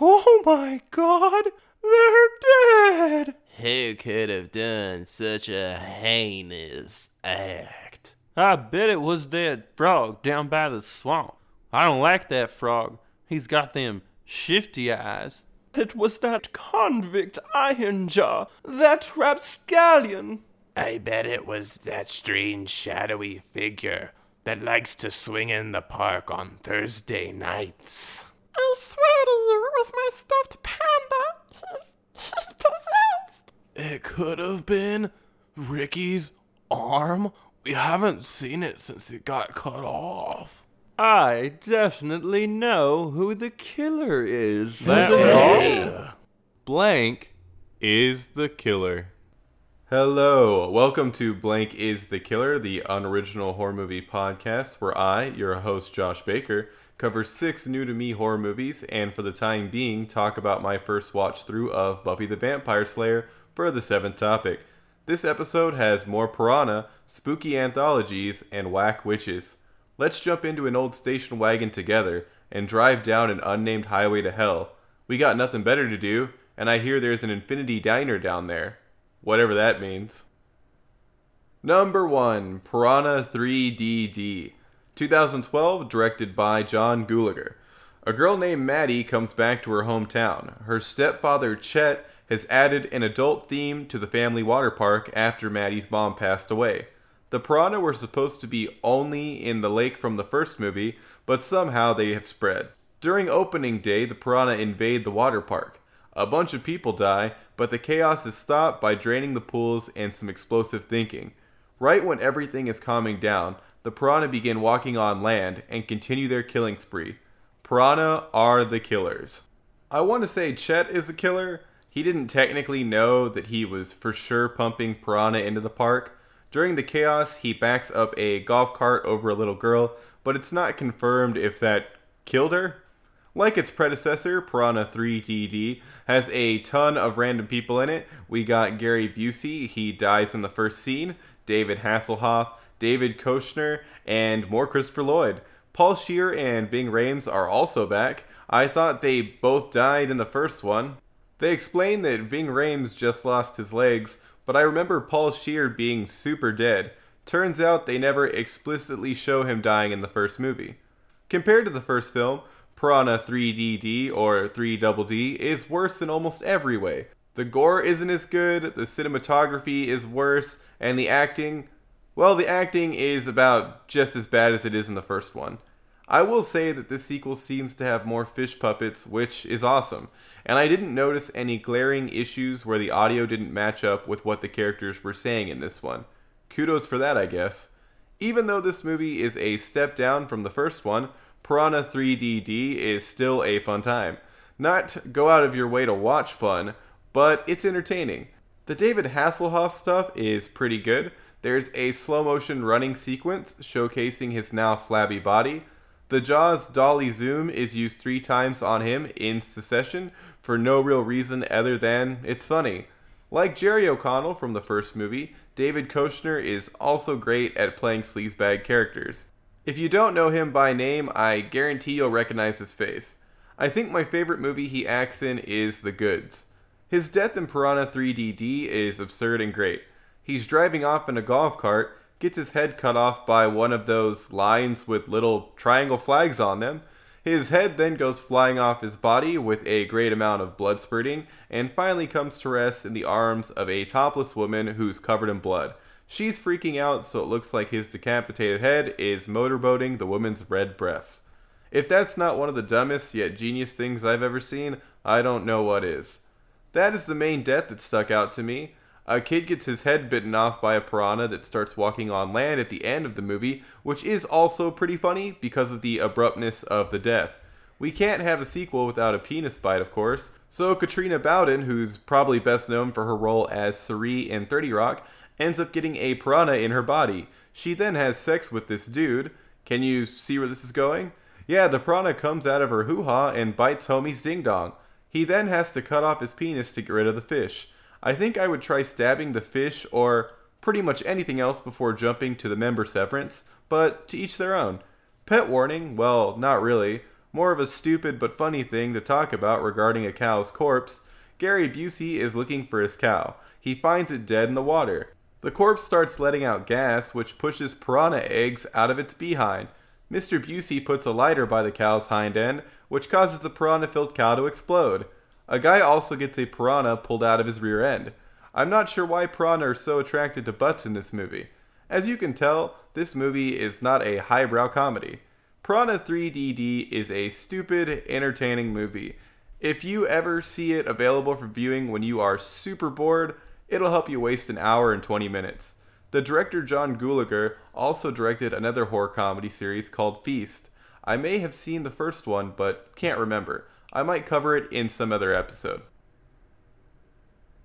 Oh my god, they're dead! Who could have done such a heinous act? I bet it was that frog down by the swamp. I don't like that frog. He's got them shifty eyes. It was that convict Ironjaw, that rapscallion. I bet it was that strange shadowy figure that likes to swing in the park on Thursday nights. I swear to you, it was my stuffed panda. He's, he's possessed. It could have been Ricky's arm. We haven't seen it since it got cut off. I definitely know who the killer is. That Yeah. Blank is the killer. Hello, welcome to Blank is the Killer, the unoriginal horror movie podcast where I, your host Josh Baker, cover six new to me horror movies and for the time being talk about my first watch through of Buffy the Vampire Slayer for the seventh topic. This episode has more piranha, spooky anthologies, and whack witches. Let's jump into an old station wagon together and drive down an unnamed highway to hell. We got nothing better to do, and I hear there's an infinity diner down there. Whatever that means. Number 1 Piranha 3DD. 2012, directed by John Gulager. A girl named Maddie comes back to her hometown. Her stepfather, Chet, has added an adult theme to the family water park after Maddie's mom passed away. The piranha were supposed to be only in the lake from the first movie, but somehow they have spread. During opening day, the piranha invade the water park. A bunch of people die, but the chaos is stopped by draining the pools and some explosive thinking. Right when everything is calming down, the piranha begin walking on land and continue their killing spree. Piranha are the killers. I want to say Chet is the killer. He didn't technically know that he was for sure pumping piranha into the park. During the chaos, he backs up a golf cart over a little girl, but it's not confirmed if that killed her. Like its predecessor, Piranha 3DD has a ton of random people in it. We got Gary Busey, he dies in the first scene, David Hasselhoff, David Koechner, and more Christopher Lloyd. Paul Scheer and Ving Rhames are also back. I thought they both died in the first one. They explain that Ving Rhames just lost his legs, but I remember Paul Scheer being super dead. Turns out they never explicitly show him dying in the first movie. Compared to the first film, Piranha 3DD or 3 Double D is worse in almost every way. The gore isn't as good, the cinematography is worse, and the acting, well, the acting is about just as bad as it is in the first one. I will say that this sequel seems to have more fish puppets, which is awesome. And I didn't notice any glaring issues where the audio didn't match up with what the characters were saying in this one. Kudos for that, I guess. Even though this movie is a step down from the first one, Piranha 3DD is still a fun time. Not go out of your way to watch fun, but it's entertaining. The David Hasselhoff stuff is pretty good. There's a slow motion running sequence showcasing his now flabby body. The Jaws dolly zoom is used three times on him in succession for no real reason other than it's funny. Like Jerry O'Connell from the first movie, David Koechner is also great at playing sleazebag characters. If you don't know him by name, I guarantee you'll recognize his face. I think my favorite movie he acts in is The Goods. His death in Piranha 3DD is absurd and great. He's driving off in a golf cart, gets his head cut off by one of those lines with little triangle flags on them. His head then goes flying off his body with a great amount of blood spurting, and finally comes to rest in the arms of a topless woman who's covered in blood. She's freaking out, so it looks like his decapitated head is motorboating the woman's red breasts. If that's not one of the dumbest yet genius things I've ever seen, I don't know what is. That is the main death that stuck out to me. A kid gets his head bitten off by a piranha that starts walking on land at the end of the movie, which is also pretty funny because of the abruptness of the death. We can't have a sequel without a penis bite, of course, so Katrina Bowden, who's probably best known for her role as Cerie in 30 Rock, ends up getting a piranha in her body. She then has sex with this dude. Can you see where this is going? Yeah, the piranha comes out of her hoo ha and bites homie's ding dong. He then has to cut off his penis to get rid of the fish. I think I would try stabbing the fish or pretty much anything else before jumping to the member severance, but to each their own. Pet warning, well, not really. more of a stupid but funny thing to talk about regarding a cow's corpse, Gary Busey is looking for his cow. He finds it dead in the water. The corpse starts letting out gas, which pushes piranha eggs out of its behind. Mr. Busey puts a lighter by the cow's hind end, which causes the piranha filled cow to explode. A guy also gets a piranha pulled out of his rear end. I'm not sure why piranha are so attracted to butts in this movie. As you can tell, this movie is not a highbrow comedy. Piranha 3DD is a stupid, entertaining movie. If you ever see it available for viewing when you are super bored, it'll help you waste an hour and 20 minutes. The director John Gulager also directed another horror comedy series called Feast. I may have seen the first one, but can't remember. I might cover it in some other episode.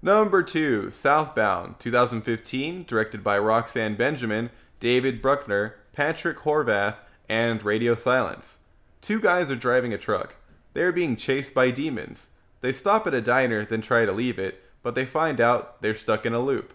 Number 2, Southbound, 2015, directed by Roxanne Benjamin, David Bruckner, Patrick Horvath, and Radio Silence. Two guys are driving a truck. They are being chased by demons. They stop at a diner, then try to leave it, but they find out they're stuck in a loop.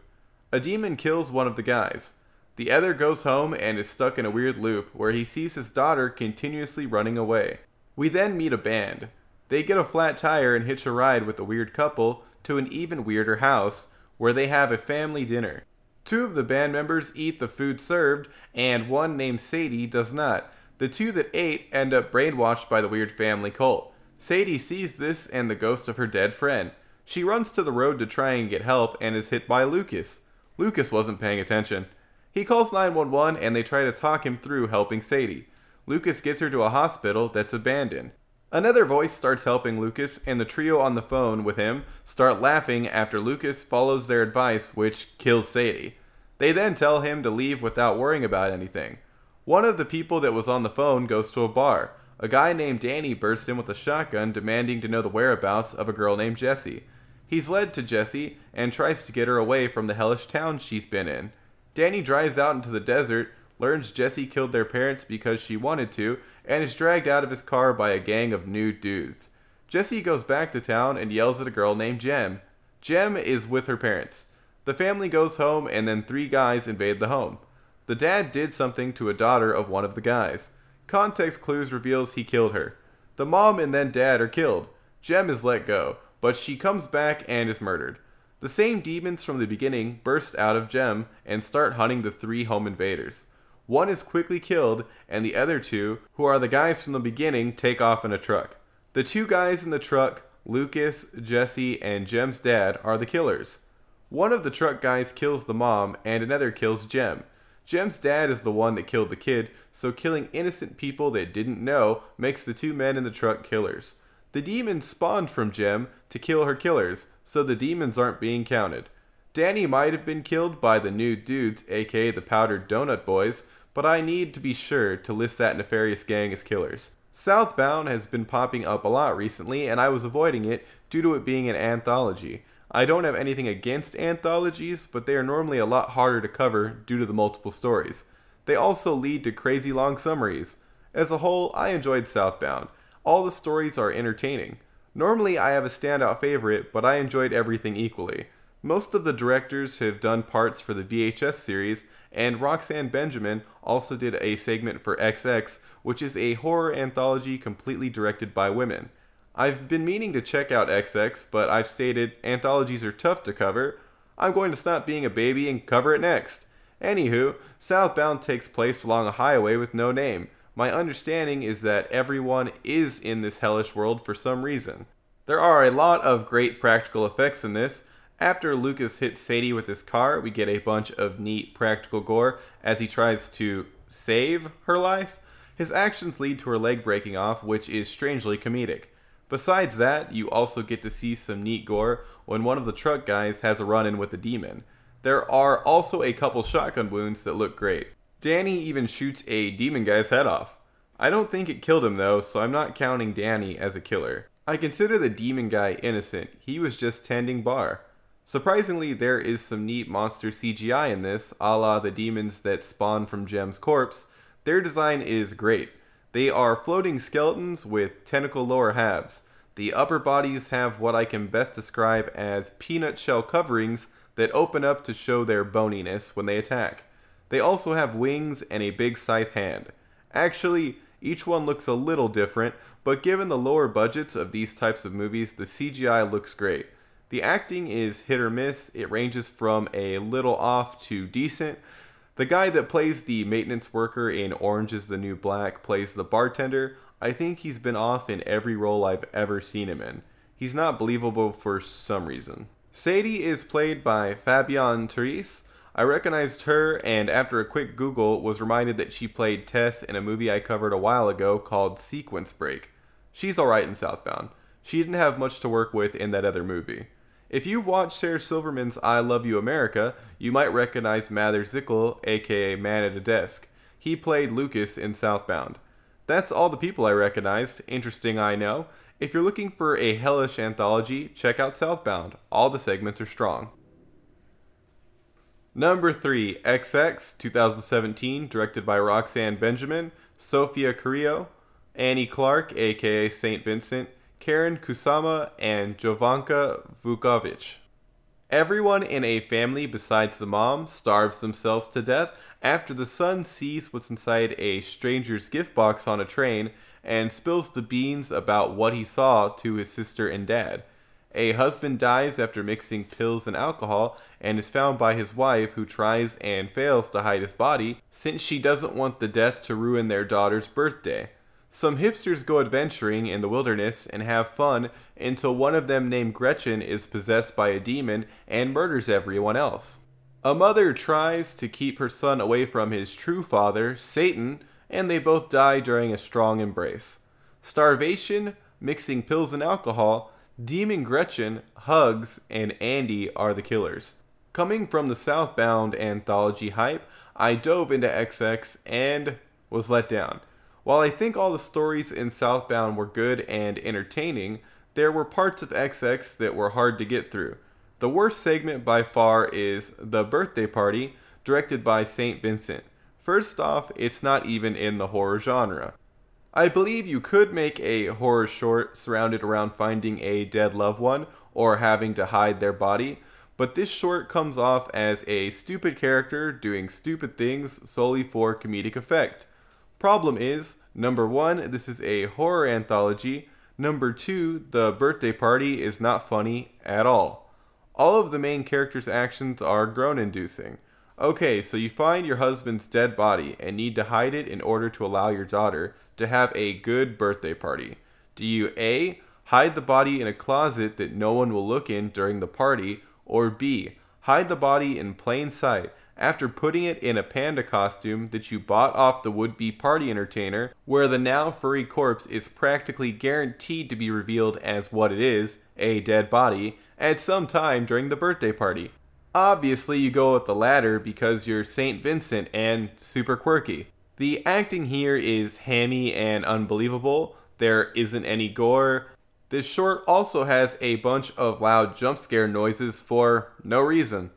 A demon kills one of the guys. The other goes home and is stuck in a weird loop where he sees his daughter continuously running away. We then meet a band. They get a flat tire and hitch a ride with the weird couple to an even weirder house where they have a family dinner. Two of the band members eat the food served, and one named Sadie does not. The two that ate end up brainwashed by the weird family cult. Sadie sees this and the ghost of her dead friend. She runs to the road to try and get help and is hit by Lucas. Lucas wasn't paying attention. He calls 911 and they try to talk him through helping Sadie. Lucas gets her to a hospital that's abandoned. Another voice starts helping Lucas, and the trio on the phone with him start laughing after Lucas follows their advice, which kills Sadie. They then tell him to leave without worrying about anything. One of the people that was on the phone goes to a bar. A guy named Danny bursts in with a shotgun demanding to know the whereabouts of a girl named Jessie. He's led to Jessie and tries to get her away from the hellish town she's been in. Danny drives out into the desert, learns Jesse killed their parents because she wanted to, and is dragged out of his car by a gang of nude dudes. Jesse goes back to town and yells at a girl named Jem. Jem is with her parents. The family goes home and then three guys invade the home. The dad did something to a daughter of one of the guys. Context clues reveals he killed her. The mom and then dad are killed. Jem is let go, but she comes back and is murdered. The same demons from the beginning burst out of Jem and start hunting the three home invaders. One is quickly killed, and the other two, who are the guys from the beginning, take off in a truck. The two guys in the truck, Lucas, Jesse, and Jem's dad, are the killers. One of the truck guys kills the mom, and another kills Jem. Jem's dad is the one that killed the kid, so killing innocent people that didn't know makes the two men in the truck killers. The demons spawned from Jem to kill her killers, so the demons aren't being counted. Danny might have been killed by the new dudes, aka the powdered donut boys, but I need to be sure to list that nefarious gang as killers. Southbound has been popping up a lot recently, and I was avoiding it due to it being an anthology. I don't have anything against anthologies, but they are normally a lot harder to cover due to the multiple stories. They also lead to crazy long summaries. As a whole, I enjoyed Southbound. All the stories are entertaining. Normally, I have a standout favorite, but I enjoyed everything equally. Most of the directors have done parts for the VHS series, and Roxanne Benjamin also did a segment for XX, which is a horror anthology completely directed by women. I've been meaning to check out XX, but I've stated anthologies are tough to cover. I'm going to stop being a baby and cover it next. Anywho, Southbound takes place along a highway with no name. My understanding is that everyone is in this hellish world for some reason. There are a lot of great practical effects in this, after Lucas hits Sadie with his car, we get a bunch of neat practical gore as he tries to save her life. His actions lead to her leg breaking off, which is strangely comedic. Besides that, you also get to see some neat gore when one of the truck guys has a run in with a demon. There are also a couple shotgun wounds that look great. Danny even shoots a demon guy's head off. I don't think it killed him though, so I'm not counting Danny as a killer. I consider the demon guy innocent, he was just tending bar. Surprisingly, there is some neat monster CGI in this, a la the demons that spawn from Jem's corpse. Their design is great. They are floating skeletons with tentacle lower halves. The upper bodies have what I can best describe as peanut shell coverings that open up to show their boniness when they attack. They also have wings and a big scythe hand. Actually, Each one looks a little different, but given the lower budgets of these types of movies, the CGI looks great. The acting is hit or miss, it ranges from a little off to decent. The guy that plays the maintenance worker in Orange is the New Black plays the bartender. I think he's been off in every role I've ever seen him in. He's not believable for some reason. Sadie is played by Fabienne Therese. I recognized her and after a quick Google was reminded that she played Tess in a movie I covered a while ago called Sequence Break. She's alright in Southbound. She didn't have much to work with in that other movie. If you've watched Sarah Silverman's I Love You America, you might recognize Mather Zickel, aka Man at a Desk. He played Lucas in Southbound. That's all the people I recognized. Interesting, I know. If you're looking for a hellish anthology, check out Southbound. All the segments are strong. Number 3, XX, 2017, directed by Roxanne Benjamin, Sofia Carrillo, Annie Clark, aka St. Vincent, Karyn Kusama, and Jovanka Vukovic. Everyone in a family besides the mom starves themselves to death after the son sees what's inside a stranger's gift box on a train and spills the beans about what he saw to his sister and dad. A husband dies after mixing pills and alcohol and is found by his wife, who tries and fails to hide his body since she doesn't want the death to ruin their daughter's birthday. Some hipsters go adventuring in the wilderness and have fun until one of them, named Gretchen, is possessed by a demon and murders everyone else. A mother tries to keep her son away from his true father, Satan, and they both die during a strong embrace. Starvation, mixing pills and alcohol, Demon Gretchen, Hugs, and Andy are the killers. Coming from the Southbound anthology hype, I dove into XX and was let down. While I think all the stories in Southbound were good and entertaining, there were parts of XX that were hard to get through. The worst segment by far is The Birthday Party, directed by St. Vincent. First off, it's not even in the horror genre. I believe you could make a horror short surrounded around finding a dead loved one or having to hide their body, but this short comes off as a stupid character doing stupid things solely for comedic effect. Problem is, number one, this is a horror anthology. Number two, the birthday party is not funny at all. All of the main characters' actions are groan inducing. Okay, so you find your husband's dead body and need to hide it in order to allow your daughter to have a good birthday party. Do you A. Hide the body in a closet that no one will look in during the party, or B. Hide the body in plain sight after putting it in a panda costume that you bought off the would be party entertainer, where the now furry corpse is practically guaranteed to be revealed as what it is a dead body at some time during the birthday party. Obviously, you go with the latter because you're St. Vincent and super quirky. The acting here is hammy and unbelievable. There isn't any gore. This short also has a bunch of loud jump scare noises for no reason.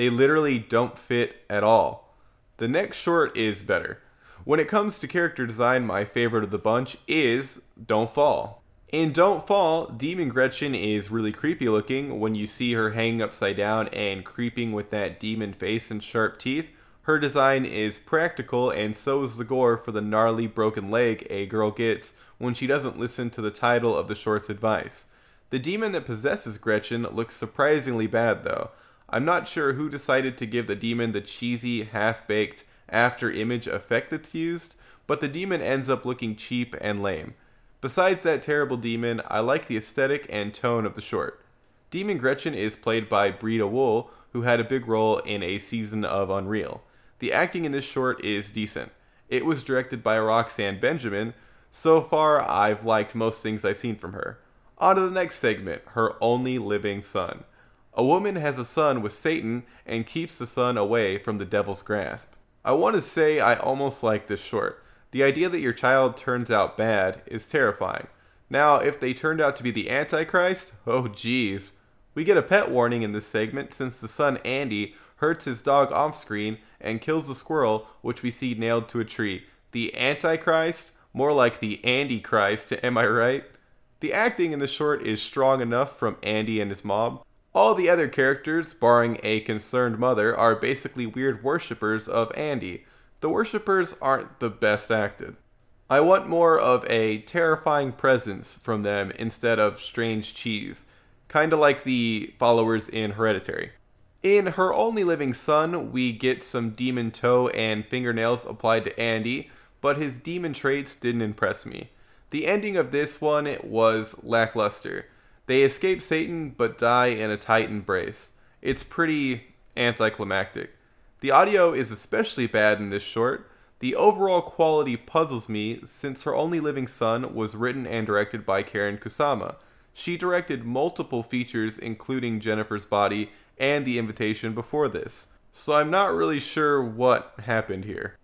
They literally don't fit at all. The next short is better. When it comes to character design, my favorite of the bunch is Don't Fall. In Don't Fall, Demon Gretchen is really creepy looking when you see her hanging upside down and creeping with that demon face and sharp teeth. Her design is practical, and so is the gore for the gnarly broken leg a girl gets when she doesn't listen to the title of the short's advice. The demon that possesses Gretchen looks surprisingly bad, though. I'm not sure who decided to give the demon the cheesy, half baked, after image effect that's used, but the demon ends up looking cheap and lame. Besides that terrible demon, I like the aesthetic and tone of the short. Demon Gretchen is played by Breeda Wool, who had a big role in a season of Unreal. The acting in this short is decent. It was directed by Roxanne Benjamin. So far, I've liked most things I've seen from her. On to the next segment her only living son. A woman has a son with Satan and keeps the son away from the devil's grasp. I want to say I almost like this short. The idea that your child turns out bad is terrifying. Now, if they turned out to be the Antichrist, oh geez. We get a pet warning in this segment since the son Andy hurts his dog off screen and kills the squirrel, which we see nailed to a tree. The Antichrist? More like the Andy Christ, am I right? The acting in the short is strong enough from Andy and his mom. All the other characters, barring a concerned mother, are basically weird worshippers of Andy, the worshippers aren't the best acted. I want more of a terrifying presence from them instead of strange cheese, kinda like the followers in Hereditary. In Her Only Living Son, we get some demon toe and fingernails applied to Andy, but his demon traits didn't impress me. The ending of this one was lackluster. They escape Satan but die in a tight embrace. It's pretty anticlimactic. The audio is especially bad in this short. The overall quality puzzles me since Her Only Living Son was written and directed by Karyn Kusama. She directed multiple features, including Jennifer's Body and The Invitation before this, so I'm not really sure what happened here.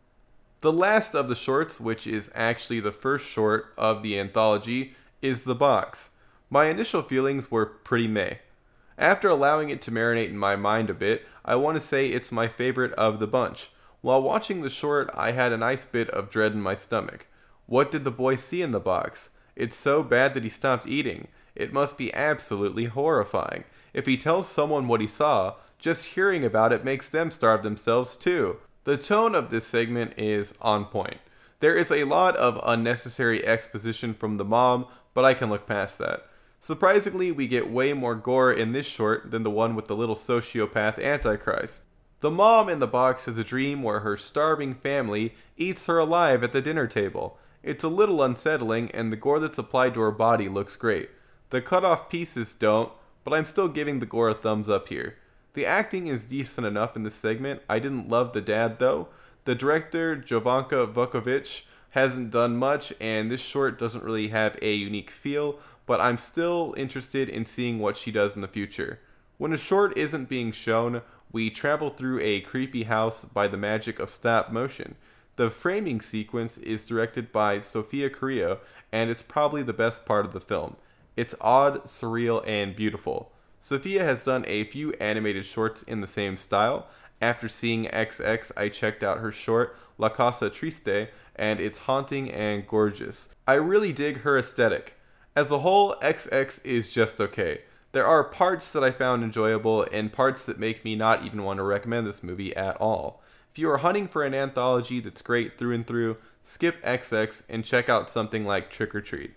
The last of the shorts, which is actually the first short of the anthology, is The Box. My initial feelings were pretty meh. After allowing it to marinate in my mind a bit, I want to say it's my favorite of the bunch. While watching the short, I had a nice bit of dread in my stomach. What did the boy see in the box? It's so bad that he stopped eating. It must be absolutely horrifying. If he tells someone what he saw, just hearing about it makes them starve themselves too. The tone of this segment is on point. There is a lot of unnecessary exposition from the mom, but I can look past that. Surprisingly, we get way more gore in this short than the one with the little sociopath Antichrist. The mom in the box has a dream where her starving family eats her alive at the dinner table. It's a little unsettling, and the gore that's applied to her body looks great. The cut off pieces don't, but I'm still giving the gore a thumbs up here. The acting is decent enough in this segment. I didn't love the dad though. The director, Jovanka Vukovic, hasn't done much, and this short doesn't really have a unique feel, but I'm still interested in seeing what she does in the future. When a short isn't being shown, we travel through a creepy house by the magic of stop motion. The framing sequence is directed by Sofia Carrillo, and it's probably the best part of the film. It's odd, surreal, and beautiful. Sofia has done a few animated shorts in the same style. After seeing XX, I checked out her short, La Casa Triste, and it's haunting and gorgeous. I really dig her aesthetic. As a whole, XX is just okay. There are parts that I found enjoyable and parts that make me not even want to recommend this movie at all. If you are hunting for an anthology that's great through and through, skip XX and check out something like Trick or Treat.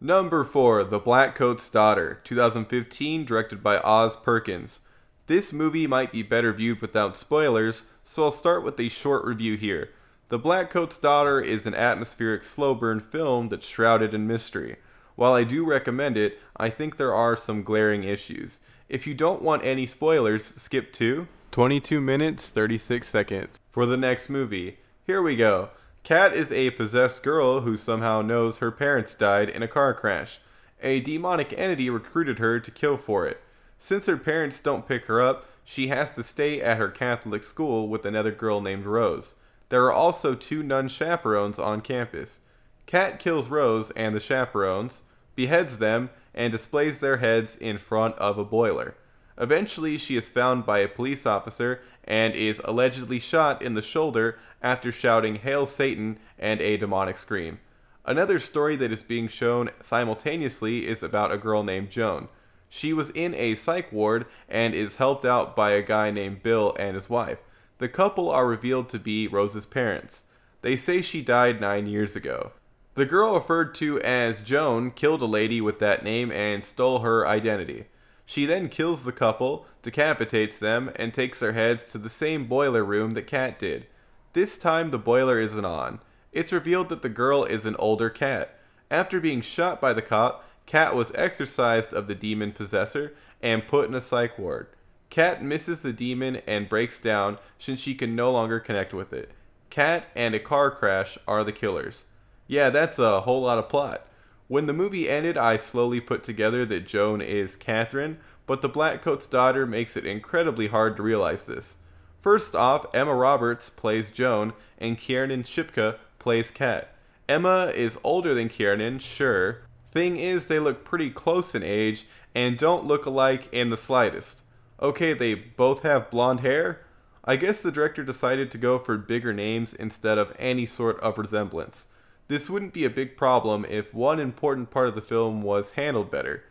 Number 4, The Black Coat's Daughter, 2015, directed by Oz Perkins. This movie might be better viewed without spoilers, so I'll start with a short review here. The Black Coat's Daughter is an atmospheric slow burn film that's shrouded in mystery. While I do recommend it, I think there are some glaring issues. If you don't want any spoilers, skip to 22 minutes 36 seconds for the next movie. Here we go. Kat is a possessed girl who somehow knows her parents died in a car crash. A demonic entity recruited her to kill for it. Since her parents don't pick her up, she has to stay at her Catholic school with another girl named Rose. There are also two nun chaperones on campus. Kat kills Rose and the chaperones, beheads them, and displays their heads in front of a boiler. Eventually, she is found by a police officer and is allegedly shot in the shoulder after shouting Hail Satan and a demonic scream. Another story that is being shown simultaneously is about a girl named Joan. She was in a psych ward and is helped out by a guy named Bill and his wife. The couple are revealed to be Rose's parents. They say she died nine years ago. The girl referred to as Joan killed a lady with that name and stole her identity. She then kills the couple, decapitates them, and takes their heads to the same boiler room that Kat did. This time the boiler isn't on. It's revealed that the girl is an older Kat. After being shot by the cop, Kat was exorcised of the demon possessor and put in a psych ward. Kat misses the demon and breaks down since she can no longer connect with it. Kat and a car crash are the killers. Yeah, that's a whole lot of plot. When the movie ended, I slowly put together that Joan is Catherine, but the Blackcoat's daughter makes it incredibly hard to realize this. First off, Emma Roberts plays Joan, and Kiernan Shipka plays Kat. Emma is older than Kiernan, sure. Thing is, they look pretty close in age and don't look alike in the slightest. Okay, they both have blonde hair? I guess the director decided to go for bigger names instead of any sort of resemblance. This wouldn't be a big problem if one important part of the film was handled better.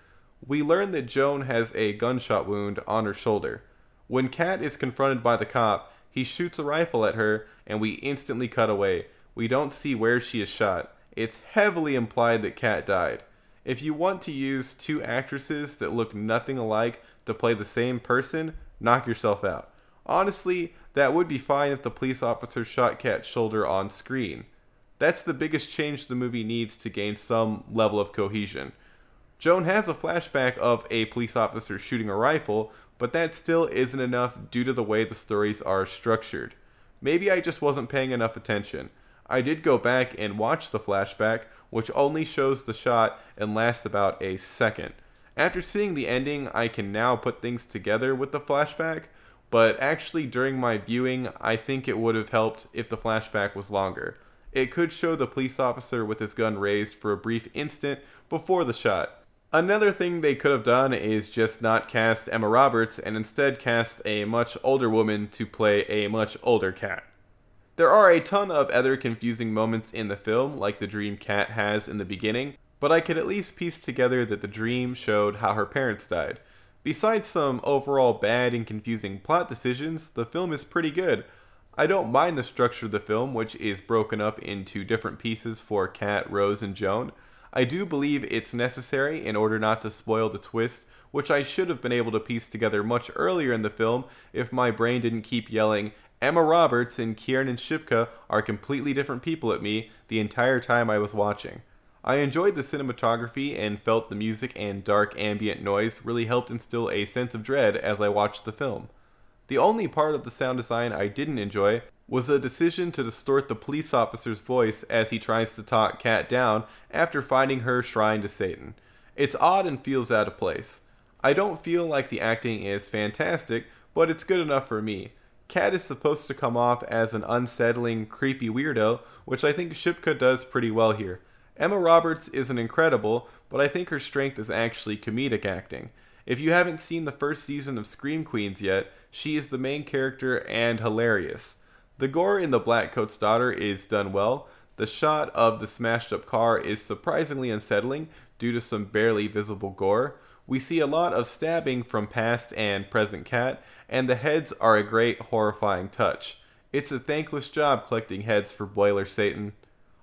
We learn that Joan has a gunshot wound on her shoulder. When Kat is confronted by the cop, he shoots a rifle at her, and we instantly cut away. We don't see where she is shot. It's heavily implied that Kat died. If you want to use two actresses that look nothing alike to play the same person, knock yourself out. Honestly, that would be fine if the police officer shot Kat's shoulder on screen. That's the biggest change the movie needs to gain some level of cohesion. Joan has a flashback of a police officer shooting a rifle, but that still isn't enough due to the way the stories are structured. Maybe I just wasn't paying enough attention. I did go back and watch the flashback, which only shows the shot and lasts about a second. After seeing the ending, I can now put things together with the flashback, but actually during my viewing, I think it would have helped if the flashback was longer. It could show the police officer with his gun raised for a brief instant before the shot. Another thing they could have done is just not cast Emma Roberts and instead cast a much older woman to play a much older Kat. There are a ton of other confusing moments in the film, like the dream Kat has in the beginning, but I could at least piece together that the dream showed how her parents died. Besides some overall bad and confusing plot decisions, the film is pretty good. I don't mind the structure of the film, which is broken up into different pieces for Kat, Rose, and Joan. I do believe it's necessary in order not to spoil the twist, which I should have been able to piece together much earlier in the film if my brain didn't keep yelling, Emma Roberts and Kiernan Shipka are completely different people at me the entire time I was watching. I enjoyed the cinematography and felt the music and dark ambient noise really helped instill a sense of dread as I watched the film. The only part of the sound design I didn't enjoy was the decision to distort the police officer's voice as he tries to talk Kat down after finding her shrine to Satan. It's odd and feels out of place. I don't feel like the acting is fantastic, but it's good enough for me. Kat is supposed to come off as an unsettling, creepy weirdo, which I think Shipka does pretty well here. Emma Roberts isn't incredible, but I think her strength is actually comedic acting. If you haven't seen the first season of Scream Queens yet, she is the main character and hilarious. The gore in The Black Coat's Daughter is done well. The shot of the smashed up car is surprisingly unsettling due to some barely visible gore. We see a lot of stabbing from past and present Kat, and the heads are a great horrifying touch. It's a thankless job collecting heads for Boiler Satan.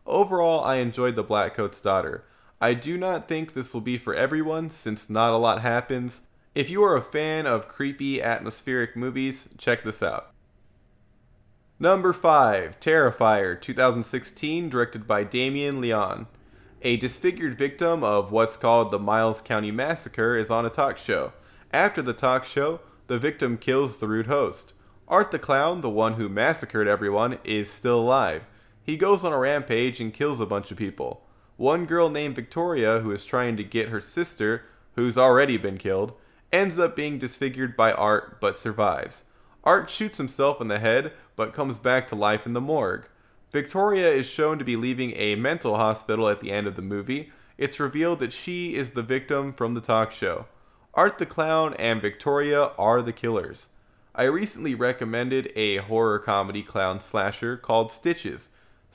Overall, I enjoyed The Black Coat's Daughter. I do not think this will be for everyone since not a lot happens. If you are a fan of creepy, atmospheric movies, check this out. Number 5, Terrifier, 2016, directed by Damien Leone. A disfigured victim of what's called the Miles County Massacre is on a talk show. After the talk show, the victim kills the rude host. Art the Clown, the one who massacred everyone, is still alive. He goes on a rampage and kills a bunch of people. One girl named Victoria, who is trying to get her sister, who's already been killed, ends up being disfigured by Art but survives. Art shoots himself in the head, but comes back to life in the morgue. Victoria is shown to be leaving a mental hospital at the end of the movie. It's revealed that she is the victim from the talk show. Art the Clown and Victoria are the killers. I recently recommended a horror comedy clown slasher called Stitches.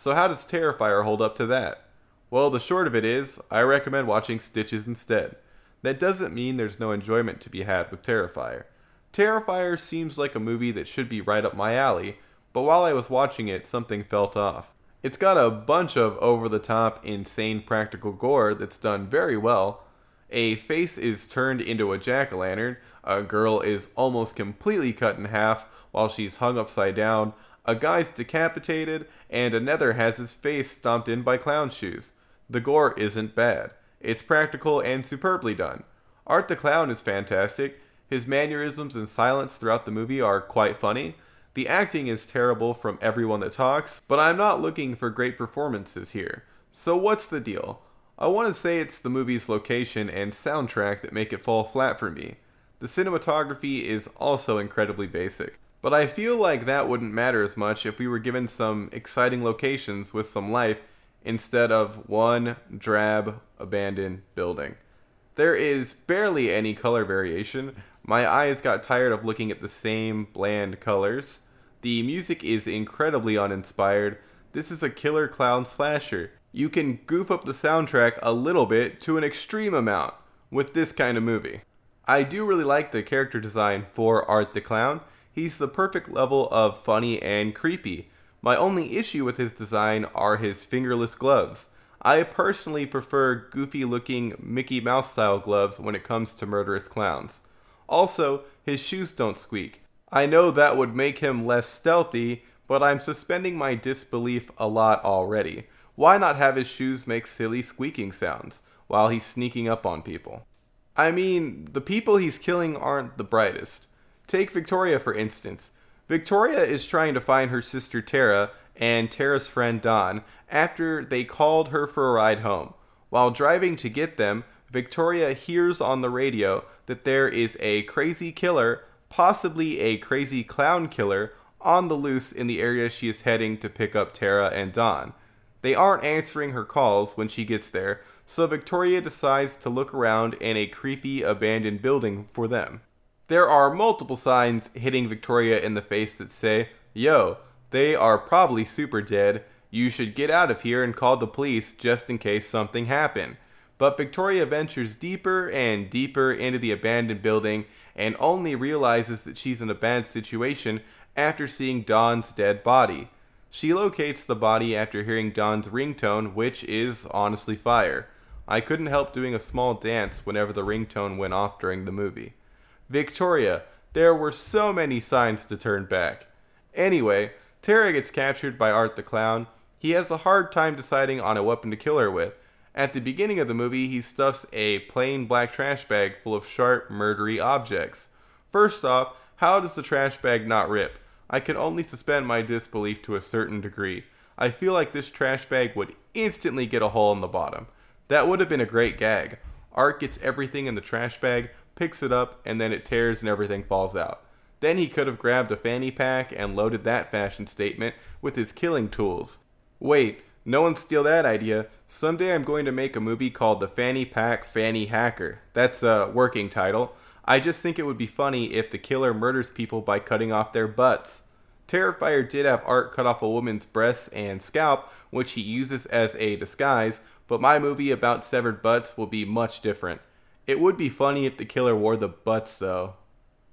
So, how does Terrifier hold up to that? Well, the short of it is, I recommend watching Stitches instead. That doesn't mean there's no enjoyment to be had with Terrifier. Terrifier seems like a movie that should be right up my alley, but while I was watching it, something felt off. It's got a bunch of over the top, insane practical gore that's done very well. A face is turned into a jack o' lantern, a girl is almost completely cut in half while she's hung upside down, a guy's decapitated, and another has his face stomped in by clown shoes. The gore isn't bad. It's practical and superbly done. Art the Clown is fantastic, his mannerisms and silence throughout the movie are quite funny. The acting is terrible from everyone that talks, but I'm not looking for great performances here. So what's the deal? I want to say it's the movie's location and soundtrack that make it fall flat for me. The cinematography is also incredibly basic, but I feel like that wouldn't matter as much if we were given some exciting locations with some life instead of one drab, abandoned building. There is barely any color variation, my eyes got tired of looking at the same bland colors. The music is incredibly uninspired. This is a killer clown slasher. You can goof up the soundtrack a little bit to an extreme amount with this kind of movie. I do really like the character design for Art the Clown. He's the perfect level of funny and creepy, My only issue with his design are his fingerless gloves. I personally prefer goofy looking Mickey Mouse style gloves when it comes to murderous clowns. Also, his shoes don't squeak. I know that would make him less stealthy, but I'm suspending my disbelief a lot already. Why not have his shoes make silly squeaking sounds while he's sneaking up on people? I mean, the people he's killing aren't the brightest. Take Victoria, for instance. Victoria is trying to find her sister Tara and Tara's friend Don after they called her for a ride home. While driving to get them, Victoria hears on the radio that there is a crazy killer, possibly a crazy clown killer, on the loose in the area she is heading to pick up Tara and Don. They aren't answering her calls when she gets there, so Victoria decides to look around in a creepy abandoned building for them. There are multiple signs hitting Victoria in the face that say, Yo, they are probably super dead. You should get out of here and call the police just in case something happened. But Victoria ventures deeper and deeper into the abandoned building and only realizes that she's in a bad situation after seeing Don's dead body. She locates the body after hearing Don's ringtone, which is honestly fire. I couldn't help doing a small dance whenever the ringtone went off during the movie. Victoria, there were so many signs to turn back. Anyway, Tara gets captured by Art the Clown. He has a hard time deciding on a weapon to kill her with. At the beginning of the movie, he stuffs a plain black trash bag full of sharp, murdery objects. First off, how does the trash bag not rip? I can only suspend my disbelief to a certain degree. I feel like this trash bag would instantly get a hole in the bottom. That would have been a great gag. Art gets everything in the trash bag, picks it up, and then it tears and everything falls out. Then he could have grabbed a fanny pack and loaded that fashion statement with his killing tools. Wait, no one steal that idea. Someday I'm going to make a movie called The Fanny Pack Fanny Hacker. That's a working title. I just think it would be funny if the killer murders people by cutting off their butts. Terrifier did have Art cut off a woman's breasts and scalp, which he uses as a disguise, but my movie about severed butts will be much different. It would be funny if the killer wore the butts, though.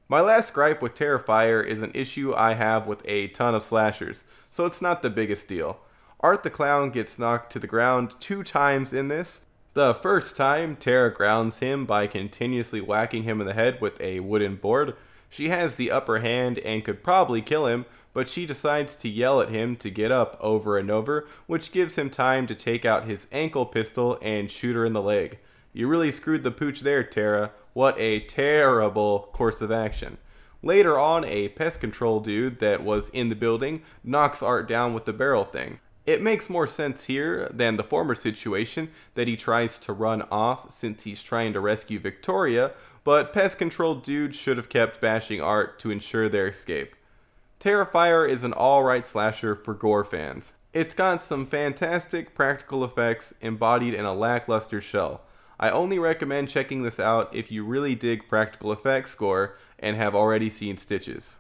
My last gripe with Terrifier is an issue I have with a ton of slashers, so it's not the biggest deal. Art the Clown gets knocked to the ground two times in this. The first time, Tara grounds him by continuously whacking him in the head with a wooden board. She has the upper hand and could probably kill him, but she decides to yell at him to get up over and over, which gives him time to take out his ankle pistol and shoot her in the leg. You really screwed the pooch there, Tara. What a terrible course of action. Later on, a pest control dude that was in the building knocks Art down with the barrel thing. It makes more sense here than the former situation that he tries to run off since he's trying to rescue Victoria, but Pest Control Dude should have kept bashing Art to ensure their escape. Terrifier is an alright slasher for gore fans. It's got some fantastic practical effects embodied in a lackluster shell. I only recommend checking this out if you really dig practical effects score and have already seen Stitches.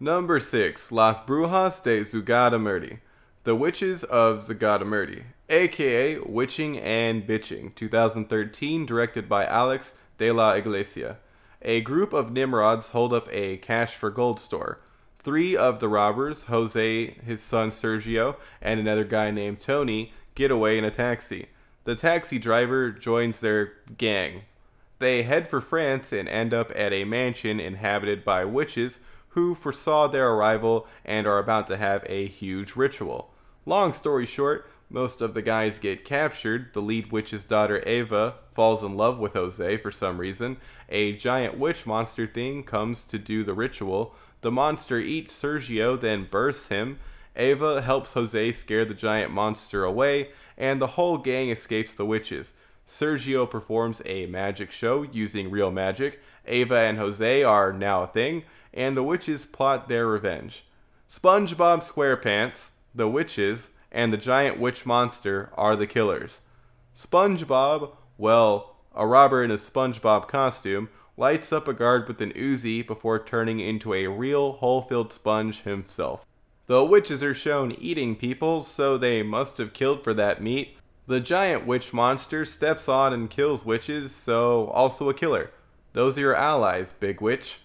Number 6 Las Brujas de Zugarramurdi. The Witches of Zugarramurdi, aka Witching and Bitching, 2013, directed by Alex de la Iglesia. A group of Nimrods hold up a cash for gold store. Three of the robbers, Jose, his son Sergio, and another guy named Tony, get away in a taxi. The taxi driver joins their gang. They head for France and end up at a mansion inhabited by witches who foresaw their arrival and are about to have a huge ritual. Long story short, most of the guys get captured. The lead witch's daughter, Ava, falls in love with Jose for some reason. A giant witch monster thing comes to do the ritual. The monster eats Sergio, then bursts him. Ava helps Jose scare the giant monster away, and the whole gang escapes the witches. Sergio performs a magic show using real magic. Ava and Jose are now a thing, and the witches plot their revenge. SpongeBob SquarePants the witches, and the giant witch monster are the killers. SpongeBob, well, a robber in a SpongeBob costume, lights up a guard with an Uzi before turning into a real hole filled sponge himself. The witches are shown eating people, so they must have killed for that meat. The giant witch monster steps on and kills witches, so also a killer. Those are your allies, Big Witch.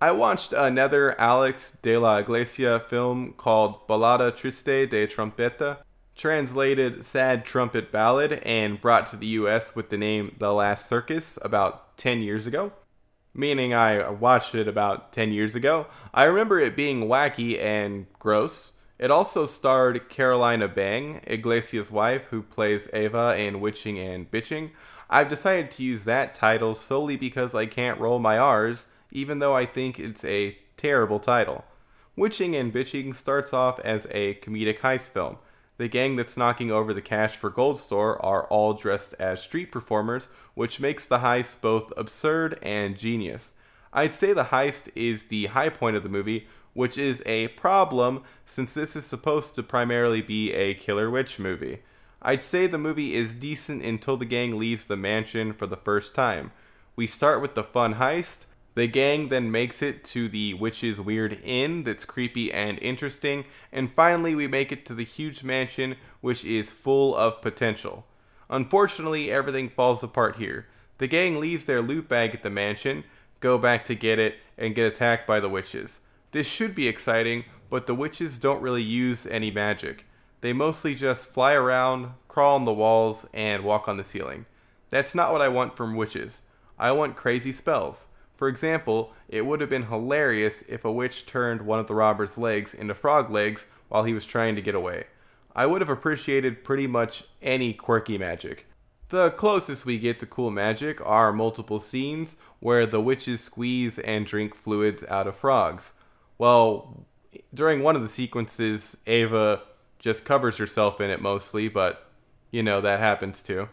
I watched another Alex de la Iglesia film called Balada Triste de Trompeta, translated Sad Trumpet Ballad, and brought to the US with the name The Last Circus about 10 years ago. Meaning I watched it about 10 years ago. I remember it being wacky and gross. It also starred Carolina Bang, Iglesias' wife, who plays Eva in Witching and Bitching. I've decided to use that title solely because I can't roll my R's, even though I think it's a terrible title. Witching and Bitching starts off as a comedic heist film. The gang that's knocking over the cash for Gold Store are all dressed as street performers, which makes the heist both absurd and genius. I'd say the heist is the high point of the movie, which is a problem since this is supposed to primarily be a killer witch movie. I'd say the movie is decent until the gang leaves the mansion for the first time. We start with the fun heist. The gang then makes it to the witch's weird inn that's creepy and interesting, and finally we make it to the huge mansion which is full of potential. Unfortunately, everything falls apart here. The gang leaves their loot bag at the mansion, go back to get it, and get attacked by the witches. This should be exciting, but the witches don't really use any magic. They mostly just fly around, crawl on the walls, and walk on the ceiling. That's not what I want from witches. I want crazy spells. For example, it would have been hilarious if a witch turned one of the robber's legs into frog legs while he was trying to get away. I would have appreciated pretty much any quirky magic. The closest we get to cool magic are multiple scenes where the witches squeeze and drink fluids out of frogs. Well, during one of the sequences, Ava just covers herself in it mostly, but you know, that happens too.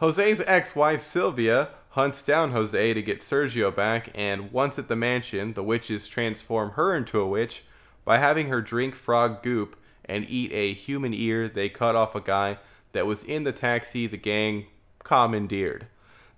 Jose's ex wife Sylvia hunts down Jose to get Sergio back, and once at the mansion, the witches transform her into a witch by having her drink frog goop and eat a human ear they cut off a guy that was in the taxi the gang commandeered.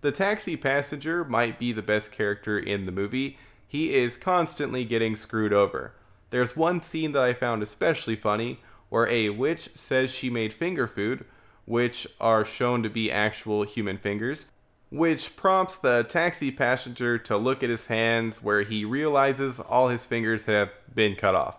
The taxi passenger might be the best character in the movie. He is constantly getting screwed over. There's one scene that I found especially funny where a witch says she made finger food, which are shown to be actual human fingers, which prompts the taxi passenger to look at his hands where he realizes all his fingers have been cut off.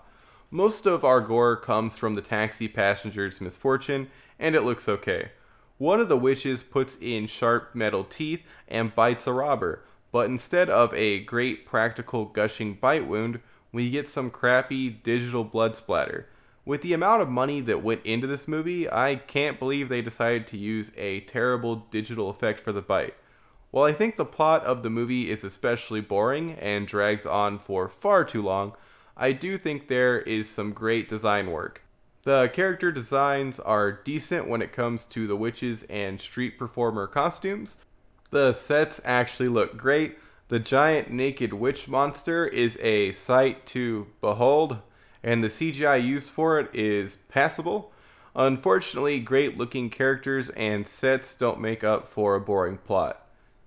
Most of our gore comes from the taxi passenger's misfortune, and it looks okay. One of the witches puts in sharp metal teeth and bites a robber, but instead of a great practical gushing bite wound, we get some crappy digital blood splatter. With the amount of money that went into this movie, I can't believe they decided to use a terrible digital effect for the bite. While I think the plot of the movie is especially boring and drags on for far too long, I do think there is some great design work. The character designs are decent when it comes to the witches and street performer costumes. The sets actually look great. The giant naked witch monster is a sight to behold, and the CGI used for it is passable. Unfortunately, great looking characters and sets don't make up for a boring plot.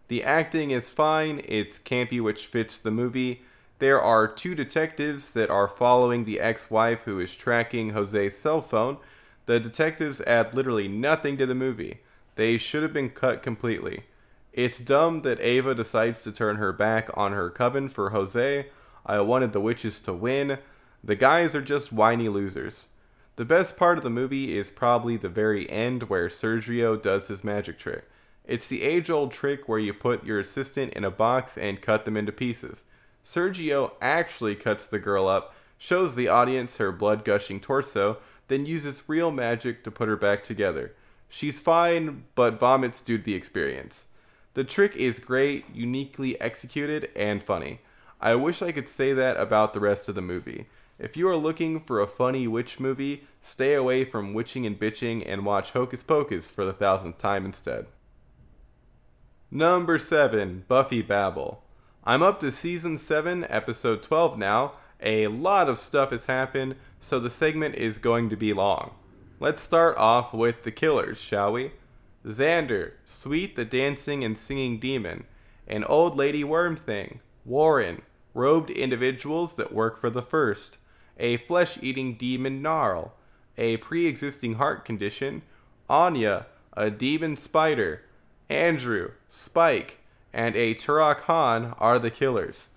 The acting is fine, it's campy, which fits the movie. There are two detectives that are following the ex wife who is tracking Jose's cell phone. The detectives add literally nothing to the movie. They should have been cut completely. It's dumb that Ava decides to turn her back on her coven for Jose. I wanted the witches to win. The guys are just whiny losers. The best part of the movie is probably the very end where Sergio does his magic trick. It's the age old trick where you put your assistant in a box and cut them into pieces. Sergio actually cuts the girl up, shows the audience her blood gushing torso, then uses real magic to put her back together. She's fine, but vomits due to the experience. The trick is great, uniquely executed, and funny. I wish I could say that about the rest of the movie. If you are looking for a funny witch movie, stay away from witching and bitching and watch Hocus Pocus for the thousandth time instead. Number 7 Buffy Babble. I'm up to season 7, episode 12 now. A lot of stuff has happened, so the segment is going to be long. Let's start off with the killers, shall we? Xander, Sweet the dancing and singing demon, an old lady worm thing, Warren, robed individuals that work for the first, a flesh eating demon Gnarl, a pre existing heart condition, Anya, a demon spider, Andrew, Spike, and a Turok Han are the killers.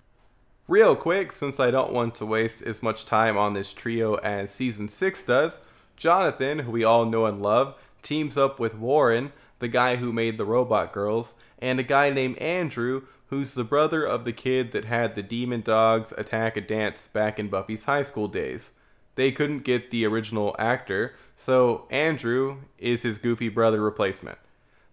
Real quick, since I don't want to waste as much time on this trio as season 6 does, Jonathan, who we all know and love, teams up with Warren, the guy who made the Robot Girls, and a guy named Andrew, who's the brother of the kid that had the demon dogs attack a dance back in Buffy's high school days. They couldn't get the original actor, so Andrew is his goofy brother replacement.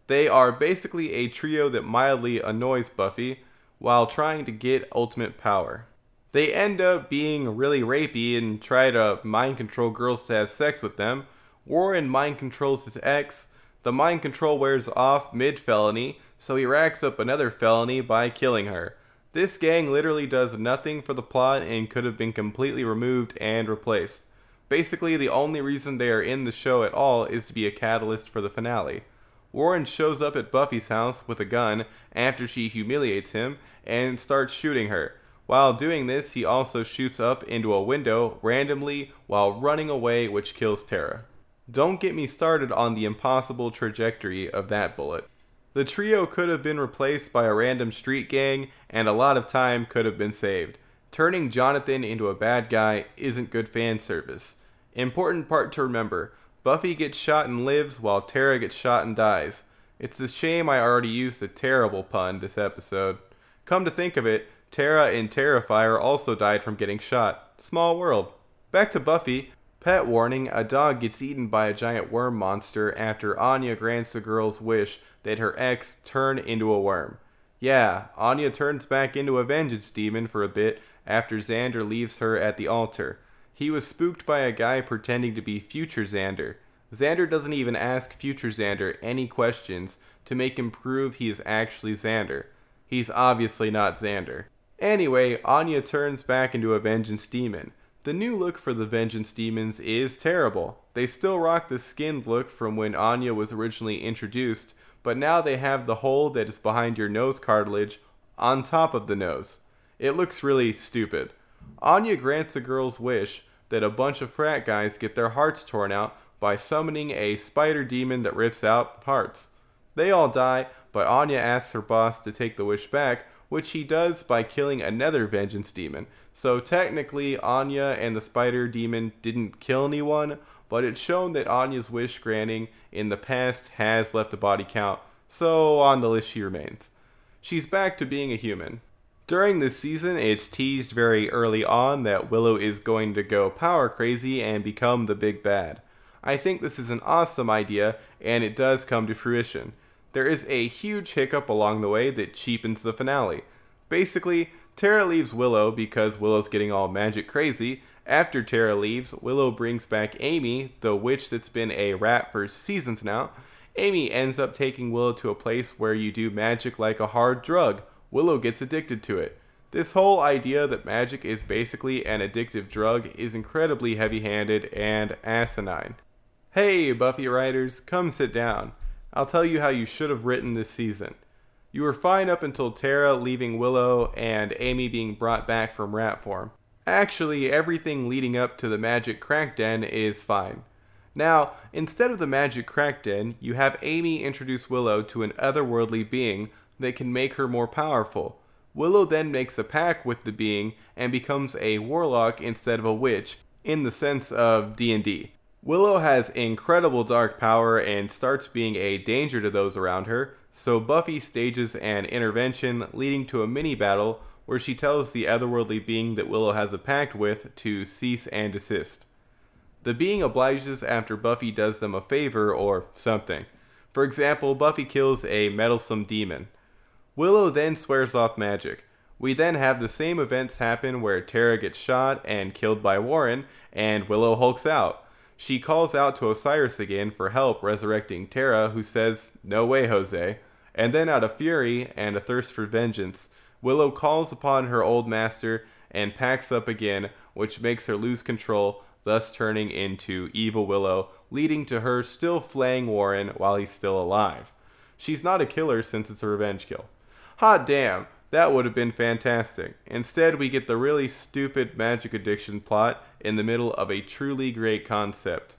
They are basically a trio that mildly annoys Buffy while trying to get ultimate power. They end up being really rapey and try to mind control girls to have sex with them. Warren mind controls his ex. The mind control wears off mid felony, so he racks up another felony by killing her. This gang literally does nothing for the plot and could have been completely removed and replaced. Basically, the only reason they are in the show at all is to be a catalyst for the finale. Warren shows up at Buffy's house with a gun after she humiliates him and starts shooting her. While doing this, he also shoots up into a window randomly while running away, which kills Tara. Don't get me started on the impossible trajectory of that bullet. The trio could have been replaced by a random street gang, and a lot of time could have been saved. Turning Jonathan into a bad guy isn't good fan service. Important part to remember Buffy gets shot and lives, while Tara gets shot and dies. It's a shame I already used a terrible pun this episode. Come to think of it, Tara and Terrifier also died from getting shot. Small world. Back to Buffy. Pet warning a dog gets eaten by a giant worm monster after Anya grants the girl's wish that her ex turn into a worm. Yeah, Anya turns back into a vengeance demon for a bit after Xander leaves her at the altar. He was spooked by a guy pretending to be future Xander. Xander doesn't even ask future Xander any questions to make him prove he is actually Xander. He's obviously not Xander. Anyway, Anya turns back into a vengeance demon. The new look for the vengeance demons is terrible. They still rock the skinned look from when Anya was originally introduced, but now they have the hole that is behind your nose cartilage on top of the nose. It looks really stupid. Anya grants a girl's wish that a bunch of frat guys get their hearts torn out by summoning a spider demon that rips out hearts. They all die, but Anya asks her boss to take the wish back, which he does by killing another vengeance demon. So technically, Anya and the spider demon didn't kill anyone, but it's shown that Anya's wish granting in the past has left a body count, so on the list she remains. She's back to being a human. During this season, it's teased very early on that Willow is going to go power crazy and become the big bad. I think this is an awesome idea, and it does come to fruition there is a huge hiccup along the way that cheapens the finale. Basically, Tara leaves Willow because Willow's getting all magic crazy. After Tara leaves, Willow brings back Amy, the witch that's been a rat for seasons now. Amy ends up taking Willow to a place where you do magic like a hard drug. Willow gets addicted to it. This whole idea that magic is basically an addictive drug is incredibly heavy handed and asinine. Hey, Buffy writers, come sit down. I'll tell you how you should have written this season. You were fine up until Tara leaving Willow and Amy being brought back from rat form. Actually, everything leading up to the magic crack den is fine. Now, instead of the magic crack den, you have Amy introduce Willow to an otherworldly being that can make her more powerful. Willow then makes a pact with the being and becomes a warlock instead of a witch in the sense of D&D. Willow has incredible dark power and starts being a danger to those around her, so Buffy stages an intervention leading to a mini battle where she tells the otherworldly being that Willow has a pact with to cease and desist. The being obliges after Buffy does them a favor or something. For example, Buffy kills a meddlesome demon. Willow then swears off magic. We then have the same events happen where Tara gets shot and killed by Warren, and Willow hulks out. She calls out to Osiris again for help resurrecting Tara, who says, No way, Jose. And then, out of fury and a thirst for vengeance, Willow calls upon her old master and packs up again, which makes her lose control, thus turning into Evil Willow, leading to her still flaying Warren while he's still alive. She's not a killer since it's a revenge kill. Hot damn, that would have been fantastic. Instead, we get the really stupid magic addiction plot in the middle of a truly great concept.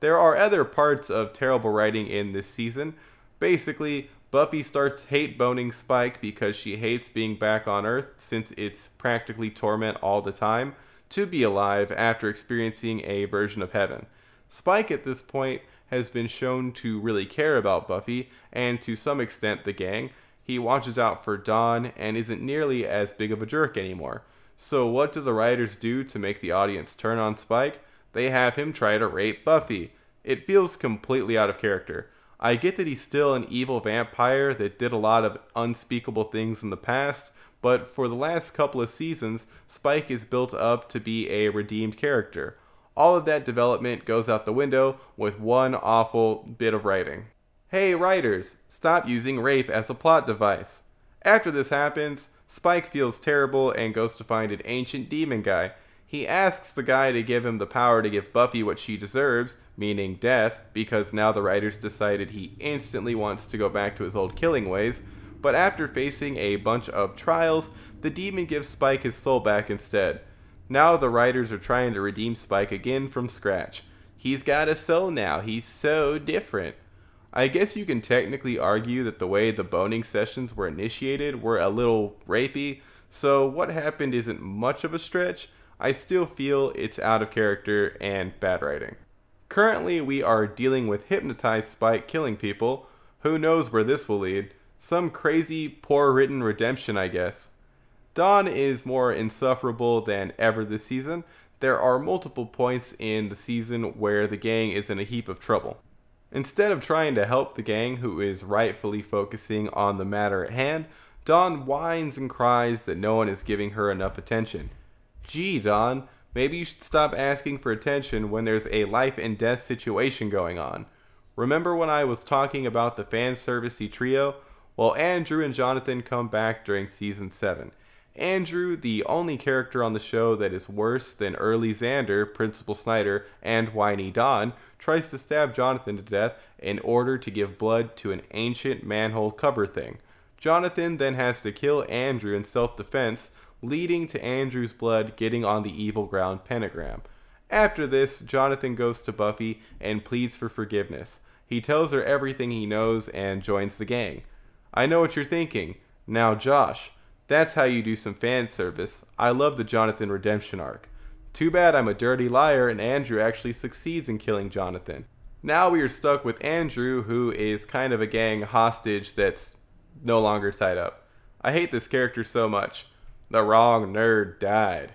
There are other parts of terrible writing in this season. Basically, Buffy starts hate boning Spike because she hates being back on Earth since it's practically torment all the time to be alive after experiencing a version of heaven. Spike at this point has been shown to really care about Buffy and to some extent the gang. He watches out for Dawn and isn't nearly as big of a jerk anymore. So, what do the writers do to make the audience turn on Spike? They have him try to rape Buffy. It feels completely out of character. I get that he's still an evil vampire that did a lot of unspeakable things in the past, but for the last couple of seasons, Spike is built up to be a redeemed character. All of that development goes out the window with one awful bit of writing. Hey, writers, stop using rape as a plot device. After this happens, Spike feels terrible and goes to find an ancient demon guy. He asks the guy to give him the power to give Buffy what she deserves, meaning death, because now the writers decided he instantly wants to go back to his old killing ways. But after facing a bunch of trials, the demon gives Spike his soul back instead. Now the writers are trying to redeem Spike again from scratch. He's got a soul now. He's so different. I guess you can technically argue that the way the boning sessions were initiated were a little rapey, so what happened isn't much of a stretch. I still feel it's out of character and bad writing. Currently, we are dealing with hypnotized Spike killing people. Who knows where this will lead? Some crazy, poor written redemption, I guess. Dawn is more insufferable than ever this season. There are multiple points in the season where the gang is in a heap of trouble. Instead of trying to help the gang, who is rightfully focusing on the matter at hand, Dawn whines and cries that no one is giving her enough attention. Gee, Dawn, maybe you should stop asking for attention when there's a life and death situation going on. Remember when I was talking about the fan servicey trio? Well, Andrew and Jonathan come back during season 7. Andrew, the only character on the show that is worse than early Xander, Principal Snyder, and Whiny Dawn, tries to stab Jonathan to death in order to give blood to an ancient manhole cover thing. Jonathan then has to kill Andrew in self defense, leading to Andrew's blood getting on the evil ground pentagram. After this, Jonathan goes to Buffy and pleads for forgiveness. He tells her everything he knows and joins the gang. I know what you're thinking. Now, Josh, that's how you do some fan service. I love the Jonathan redemption arc. Too bad I'm a dirty liar and Andrew actually succeeds in killing Jonathan. Now we are stuck with Andrew, who is kind of a gang hostage that's no longer tied up. I hate this character so much. The wrong nerd died.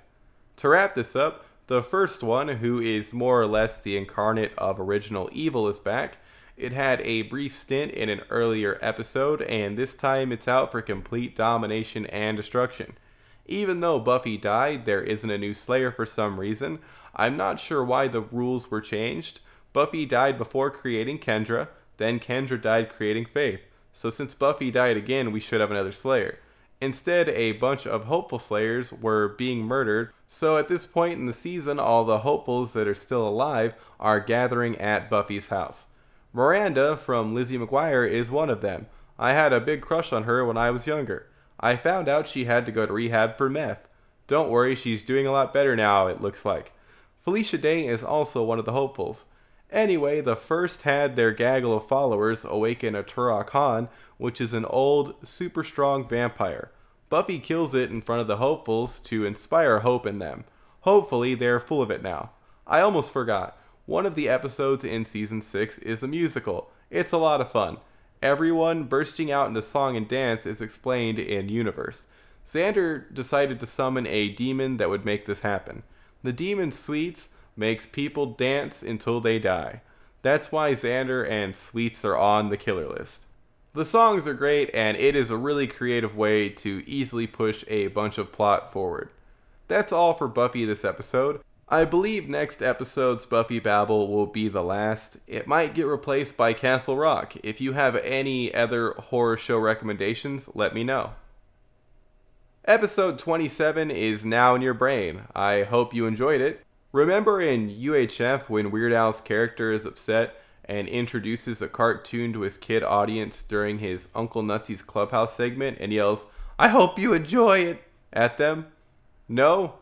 To wrap this up, the first one, who is more or less the incarnate of original evil, is back. It had a brief stint in an earlier episode, and this time it's out for complete domination and destruction. Even though Buffy died, there isn't a new Slayer for some reason. I'm not sure why the rules were changed. Buffy died before creating Kendra, then Kendra died creating Faith. So since Buffy died again, we should have another Slayer. Instead, a bunch of hopeful Slayers were being murdered, so at this point in the season, all the hopefuls that are still alive are gathering at Buffy's house. Miranda from Lizzie McGuire is one of them. I had a big crush on her when I was younger. I found out she had to go to rehab for meth. Don't worry, she's doing a lot better now, it looks like. Felicia Day is also one of the hopefuls. Anyway, the first had their gaggle of followers awaken a Turok Han, which is an old, super strong vampire. Buffy kills it in front of the hopefuls to inspire hope in them. Hopefully, they're full of it now. I almost forgot. One of the episodes in season 6 is a musical. It's a lot of fun. Everyone bursting out into song and dance is explained in universe. Xander decided to summon a demon that would make this happen. The demon Sweets makes people dance until they die. That's why Xander and Sweets are on the killer list. The songs are great, and it is a really creative way to easily push a bunch of plot forward. That's all for Buffy this episode. I believe next episode's Buffy Babble will be the last. It might get replaced by Castle Rock. If you have any other horror show recommendations, let me know. Episode 27 is now in your brain. I hope you enjoyed it. Remember in UHF when Weird Al's character is upset and introduces a cartoon to his kid audience during his Uncle Nutsy's Clubhouse segment and yells, I hope you enjoy it at them? No?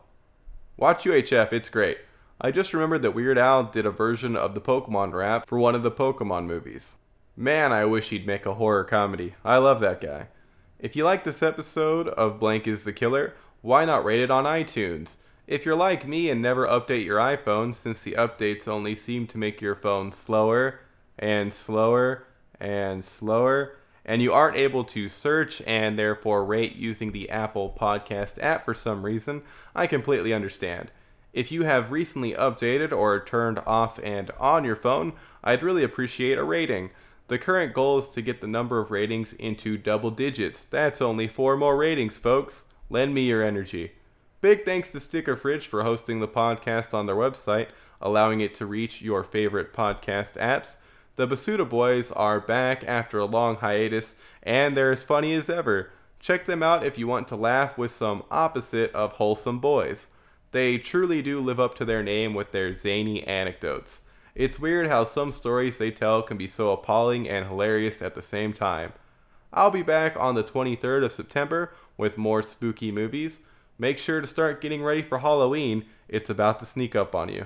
Watch UHF, it's great. I just remembered that Weird Al did a version of the Pokemon rap for one of the Pokemon movies. Man, I wish he'd make a horror comedy. I love that guy. If you like this episode of Blank is the Killer, why not rate it on iTunes? If you're like me and never update your iPhone, since the updates only seem to make your phone slower and slower and slower, and you aren't able to search and therefore rate using the Apple Podcast app for some reason, I completely understand. If you have recently updated or turned off and on your phone, I'd really appreciate a rating. The current goal is to get the number of ratings into double digits. That's only four more ratings, folks. Lend me your energy. Big thanks to Sticker Fridge for hosting the podcast on their website, allowing it to reach your favorite podcast apps. The Basuda Boys are back after a long hiatus, and they're as funny as ever. Check them out if you want to laugh with some opposite of wholesome boys. They truly do live up to their name with their zany anecdotes. It's weird how some stories they tell can be so appalling and hilarious at the same time. I'll be back on the 23rd of September with more spooky movies. Make sure to start getting ready for Halloween, it's about to sneak up on you.